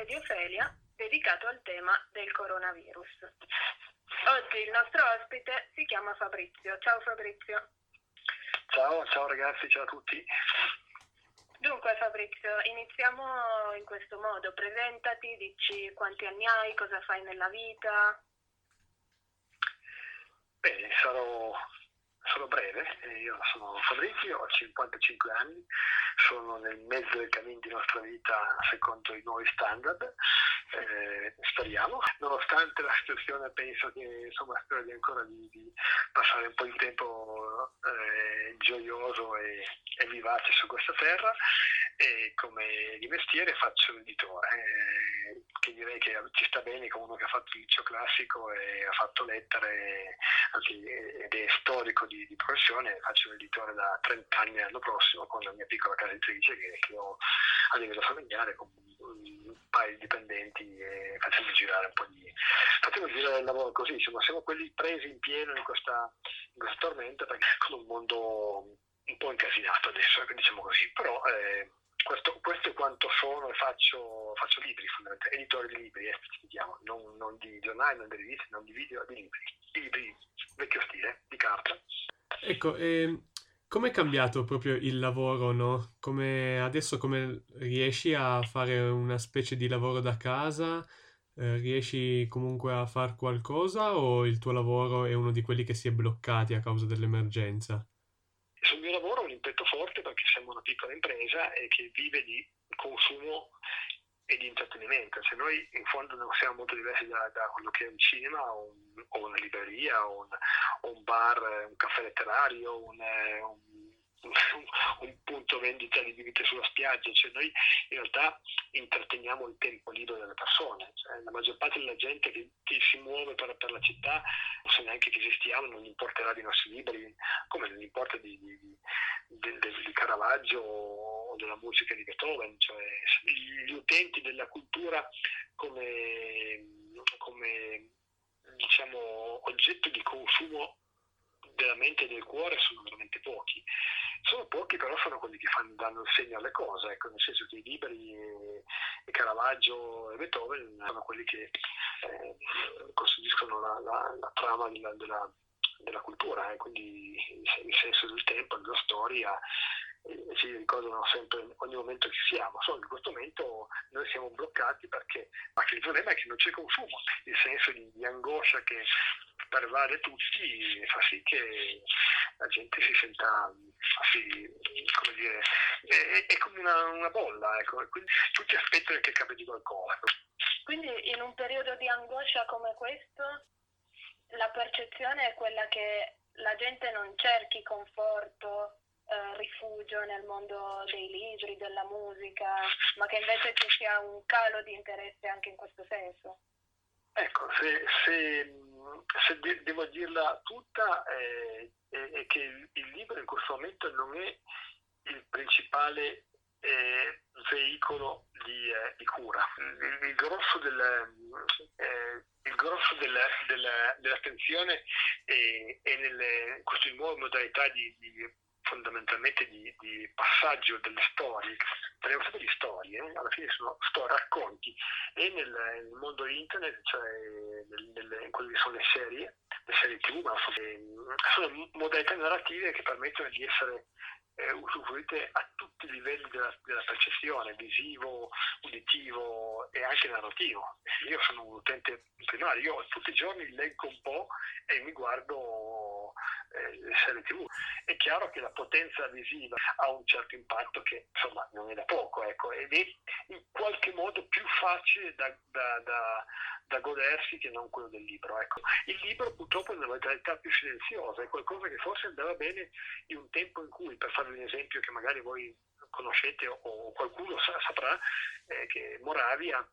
Caffè di Ofelia dedicato al tema del coronavirus. Oggi il nostro ospite si chiama Fabrizio. Ciao Fabrizio. Ciao, ciao ragazzi, ciao a tutti. Dunque Fabrizio, iniziamo in questo modo. Presentati, dici quanti anni hai, cosa fai nella vita. Bene, sarò Sono breve, io sono Fabrizio, ho 55 anni, sono nel mezzo del cammino di nostra vita secondo i nuovi standard, eh, speriamo, nonostante la situazione penso che insomma spero di ancora di, di passare un po' di tempo eh, gioioso e, e, vivace su questa terra e come di mestiere faccio l'editore. Eh, che direi che ci sta bene come uno che ha fatto il liceo classico e ha fatto lettere anzi, ed è storico di, di professione, faccio l'editore da 30 anni l'anno prossimo con la mia piccola casa editrice che, che ho a livello familiare con un paio di dipendenti e facciamo girare un po' di facciamo girare il lavoro così, insomma siamo quelli presi in pieno in questa, in questa tormenta perché con un mondo un po' incasinato adesso, diciamo così, però eh, questo, questo, è quanto sono e faccio, faccio libri, fondamentalmente, editore di libri, eh, non, non, di giornali, non di riviste, non di video, di libri, libri vecchio stile, di carta. Ecco, eh, come è cambiato proprio il lavoro, no? Come, adesso come riesci a fare una specie di lavoro da casa? Eh, riesci comunque a fare qualcosa o il tuo lavoro è uno di quelli che si è bloccati a causa dell'emergenza? Sul mio lavoro ho un impetto forte perché siamo una piccola impresa e che vive di consumo e di intrattenimento. Cioè noi in fondo non siamo molto diversi da, da quello che è un cinema o, un, o una libreria o un, un, bar, un caffè letterario, un, un un punto vendita di bibite sulla spiaggia, cioè noi in realtà interteniamo il tempo libero delle persone, cioè, la maggior parte della gente che, che si muove per, per, la città non sa neanche che esistiamo, non gli importerà dei nostri libri, come non importa di, di, di, di Caravaggio o della musica di Beethoven, cioè gli utenti della cultura come, come diciamo, oggetto di consumo della mente e del cuore sono veramente pochi. Sono pochi, però sono quelli che fanno, danno il segno alle cose, ecco, nel senso che i libri e Caravaggio e Beethoven sono quelli che eh, costituiscono la, la, la trama della, della, della cultura, eh, quindi il, senso del tempo, della storia e ci ricordano sempre ogni momento che siamo, solo in questo momento noi siamo bloccati perché ma il problema è che non c'è consumo, il senso di, di angoscia che pervade tutti fa sì che la gente si senta sì, come dire, è, è come una, una bolla, ecco. quindi tutti aspettano che capiti qualcosa. Quindi in un periodo di angoscia come questo la percezione è quella che la gente non cerchi conforto, eh, rifugio nel mondo dei libri, della musica, ma che invece ci sia un calo di interesse anche in questo senso. Ecco, se, se, se de- devo dirla tutta, eh, è, è, che il, il, libro in questo momento non è il principale eh, veicolo di, eh, di, cura. Il, il grosso, del, eh, il grosso del, del, dell'attenzione è, è nelle queste nuove modalità di, di fondamentalmente di, di, passaggio delle storie, parliamo sempre di storie, eh? alla fine sono storie, racconti, e nel, nel mondo internet, cioè nel, nel, in quelle che sono le serie, le serie tv, ma sono, sono modalità narrative che permettono di essere eh, usufruite a tutti i livelli della, della, percezione, visivo, uditivo e anche narrativo. Io sono un utente primario, io tutti i giorni leggo un po' e mi guardo eh, serie tv. È chiaro che la potenza visiva ha un certo impatto che insomma non è da poco, ecco, ed è in qualche modo più facile da, da, da da godersi che non quello del libro. Ecco. Il libro purtroppo è una modalità più silenziosa, è qualcosa che forse andava bene in un tempo in cui, per farvi un esempio che magari voi conoscete o qualcuno saprà, eh, che Moravia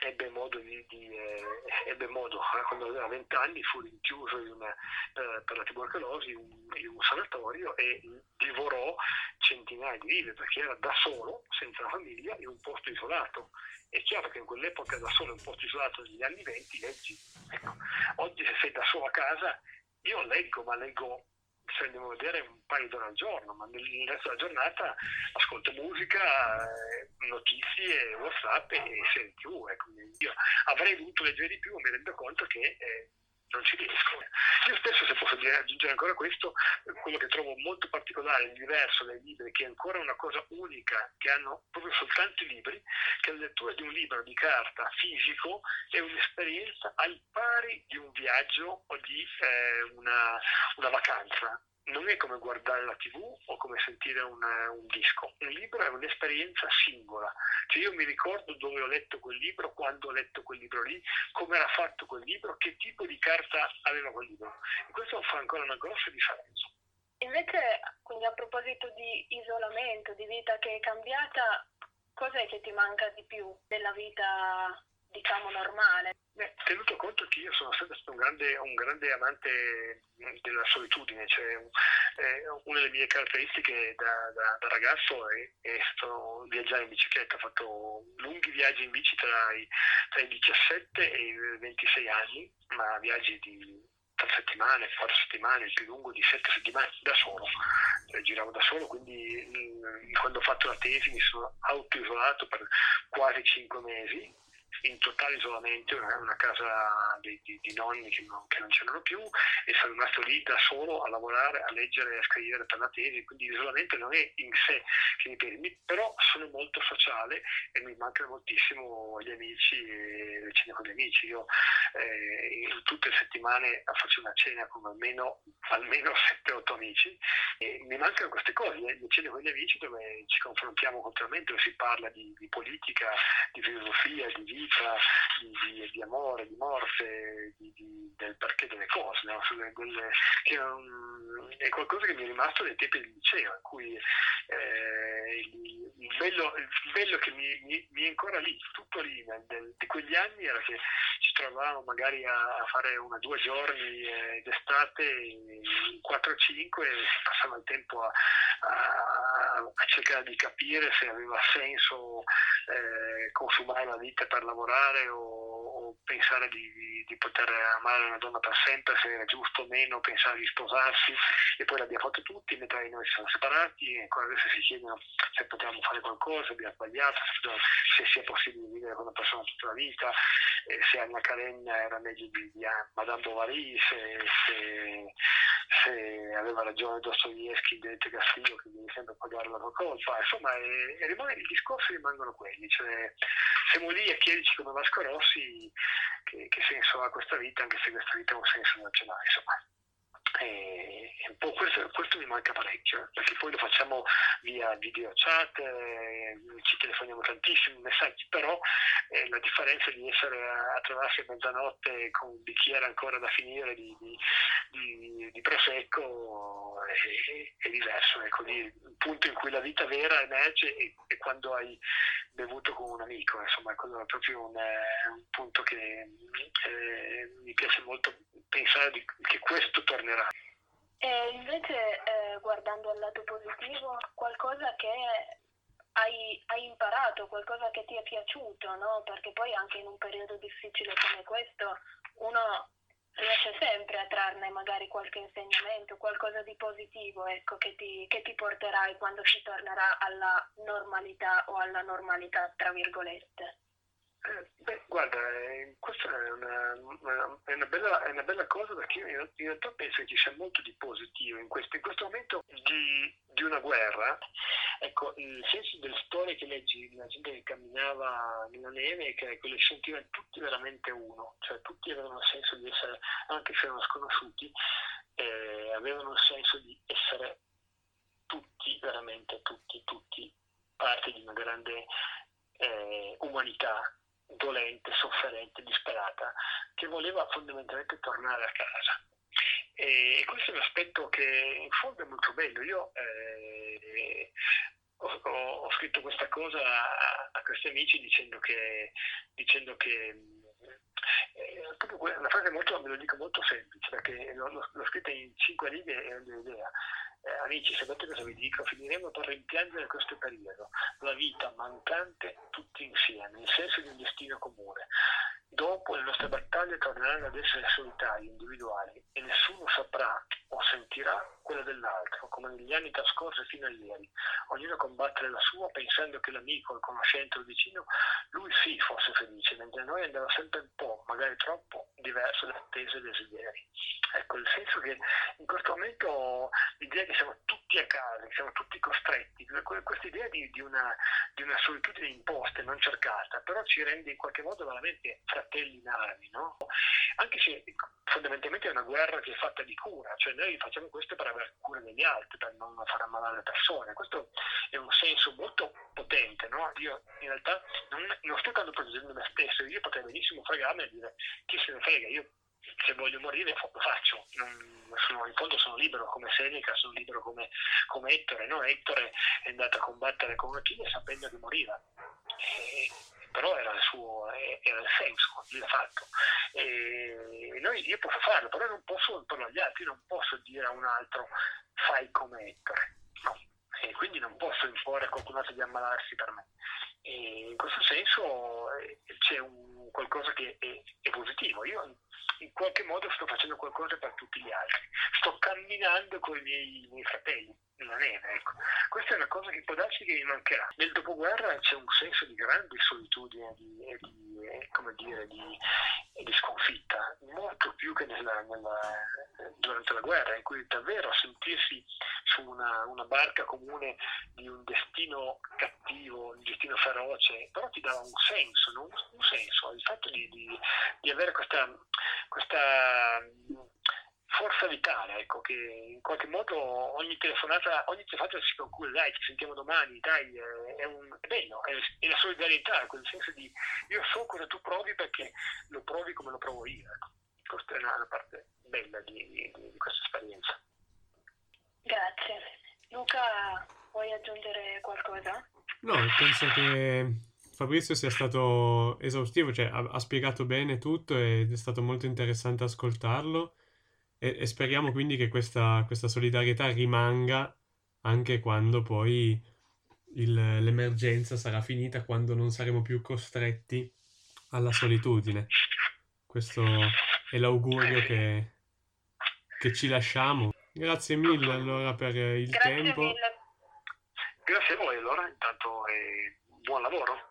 ebbe modo, di, di, eh, ebbe modo eh, quando aveva 20 anni fu rinchiuso una, eh, per la tubercolosi in in un, sanatorio e divorò centinaia di vive perché era da solo, senza famiglia, in un posto isolato. È chiaro che in quell'epoca da solo in un posto isolato negli anni 20 leggi. Ecco, oggi se sei da solo a casa io leggo, ma leggo se a vedere un paio d'ore al giorno, ma nel resto della giornata ascolto musica, eh, notizie, WhatsApp e serie TV. Ecco. Io avrei voluto leggere di più, mi rendo conto che eh, non ci riesco. Io stesso, se posso aggiungere ancora questo, quello che trovo molto particolare diverso dai libri, che è ancora una cosa unica, che hanno proprio soltanto i libri, che la lettura di un libro di carta fisico è un'esperienza al pari di un viaggio o di eh, una, una vacanza non è come guardare la tv o come sentire una, un disco, un libro è un'esperienza singola, cioè io mi ricordo dove ho letto quel libro, quando ho letto quel libro lì, come era fatto quel libro, che tipo di carta aveva quel libro e questo fa ancora una grossa differenza. Invece, quindi a proposito di isolamento, di vita che è cambiata, cos'è che ti manca di più della vita diciamo normale. Beh, tenuto conto che io sono sempre stato un grande, un grande amante della solitudine, cioè eh, una delle mie caratteristiche da, da, da ragazzo è, è, stato viaggiare in bicicletta, ho fatto lunghi viaggi in bici tra i, tra i 17 e i 26 anni, ma viaggi di tre settimane, quattro settimane, il più lungo di sette settimane da solo, eh, giravo da solo, quindi mh, quando ho fatto la tesi mi sono auto-isolato per quasi cinque mesi in totale isolamento, una, una casa di, di, di nonni che non, che non, c'erano più e sono rimasto lì da solo a lavorare, a leggere, a scrivere per la tesi, quindi l'isolamento non è in sé piace, però sono molto sociale e mi mancano moltissimo gli amici e le cene con gli amici. Io eh, tutte le settimane faccio una cena con almeno, almeno 7-8 amici e mi mancano queste cose, le cene con gli amici dove ci confrontiamo continuamente, dove si parla di, di politica, di filosofia, di vita di, di, di amore, di morte, del perché delle cose, no? delle, che un, è, qualcosa che mi è rimasto dai tempi del liceo, in cui eh, il, bello, che mi, mi, mi, è ancora lì, tutto lì, del, di quegli anni era che ci trovavamo magari a, a fare una due giorni eh, d'estate, in 4-5 e si passava il tempo a, a, a, cercare di capire se aveva senso eh, consumare la vita per lavorare o, o pensare di, di, poter amare una donna per sempre, se era giusto o meno pensare di sposarsi e poi l'abbiamo fatto tutti, mentre noi siamo separati e ancora adesso si chiedono se potevamo fare qualcosa, abbiamo sbagliato, se, sia possibile vivere con una persona tutta la vita, eh, se Anna Karenina era meglio di, di Madame Bovary, se, se, se aveva ragione Dostoevsky, Dente Castillo che devi sempre pagare la tua colpa, insomma e, e rimane, i discorsi rimangono quelli, cioè, siamo lì a chiederci come Vasco Rossi che, che, senso ha questa vita, anche se questa vita un senso non ce l'ha, insomma. E un po questo, questo, mi manca parecchio, perché poi lo facciamo via video chat, eh, ci telefoniamo tantissimi messaggi, però eh, la differenza di essere a, a trovarsi a mezzanotte con un bicchiere ancora da finire di, di, di, di prosecco è, è diverso. Ecco, il punto in cui la vita vera emerge è, è quando hai bevuto con un amico, insomma, quello è proprio un, un punto che eh, mi piace molto pensare di, che questo tornerà. E invece, eh, guardando al lato positivo, qualcosa che hai, hai, imparato, qualcosa che ti è piaciuto, no? Perché poi anche in un periodo difficile come questo uno riesce sempre a trarne magari qualche insegnamento, qualcosa di positivo, ecco, che ti, che ti porterai quando si tornerà alla normalità o alla normalità, tra virgolette. Eh, beh, guarda, eh, questa è una, una, è, una bella, è una, bella, cosa perché io in realtà penso che ci sia molto di positivo in questo, in questo momento di, di, una guerra. Ecco, il senso delle storie che leggi, la gente che camminava nella neve, che quelli sentivano tutti veramente uno, cioè tutti avevano il senso di essere, anche se erano sconosciuti, eh, avevano il senso di essere tutti, veramente tutti, tutti parte di una grande eh, umanità dolente, sofferente, disperata, che voleva fondamentalmente tornare a casa. E questo è un aspetto che in fondo è molto bello. Io eh, ho, ho, scritto questa cosa a, a questi amici dicendo che, dicendo che eh, una frase molto, me lo dico molto semplice perché l'ho, l'ho scritta in cinque righe e ho un'idea eh, amici, sapete cosa vi dico? Finiremo per rimpiangere questo periodo, la vita mancante tutti insieme, il senso di un destino comune. Dopo le nostre battaglie torneranno ad essere solitarie, individuali e nessuno saprà sentirà quella dell'altro, come negli anni trascorsi fino a ieri. Ognuno combattere la sua pensando che l'amico, il conoscente o il vicino, lui sì fosse felice, mentre noi andava sempre un po', magari troppo, diverso da attese e desideri. Ecco, il senso che in questo momento l'idea che siamo tutti a casa, siamo tutti costretti, questa idea di, di, una, di una solitudine imposta e non cercata, però ci rende in qualche modo veramente fratelli in armi, no? Anche se fondamentalmente è una guerra che è fatta di cura, cioè noi facciamo questo per avere cura degli altri, per non far ammalare le persone. Questo è un senso molto potente, no? Io in realtà non, non sto tanto proteggendo me stesso, io potrei benissimo fregarmi e dire chi se ne frega, io se voglio morire lo faccio, non, sono, in fondo sono libero come Seneca, sono libero come, come Ettore, no? Ettore è andato a combattere con Achille sapendo che moriva. E, però era il suo era il senso, l'ha fatto. E noi, io posso farlo, però non posso imporlo agli altri, non posso dire a un altro fai come Ettore, no. E quindi non posso imporre a qualcun altro di ammalarsi per me. E in questo senso eh, c'è un, qualcosa che è, è positivo. Io in qualche modo sto facendo qualcosa per tutti gli altri, sto camminando con i miei, miei fratelli nella neve. Ecco. Questa è una cosa che può darsi che mi mancherà. Nel dopoguerra c'è un senso di grande solitudine di, e di, come dire, di, di, sconfitta, molto più che nella, nella, durante la guerra, in cui davvero sentirsi una, una, barca comune di un destino cattivo, un destino feroce, però ti dava un senso, no? un, senso, il fatto di, di avere questa, questa forza vitale, ecco, che in qualche modo ogni telefonata, ogni telefonata si conclude, dai, ci sentiamo domani, dai, è, un, è bello, è, è, la solidarietà, quel senso di io so cosa tu provi perché lo provi come lo provo io. Ecco. Questa è una, una parte bella di, di, di questa esperienza. Grazie. Luca, vuoi aggiungere qualcosa? No, penso che Fabrizio sia stato esaustivo, cioè ha, ha, spiegato bene tutto ed è stato molto interessante ascoltarlo e, e speriamo quindi che questa, questa, solidarietà rimanga anche quando poi il, l'emergenza sarà finita, quando non saremo più costretti alla solitudine. Questo è l'augurio che, che ci lasciamo. Grazie mille allora per il Grazie tempo. Mille. Grazie a voi allora, intanto e buon lavoro.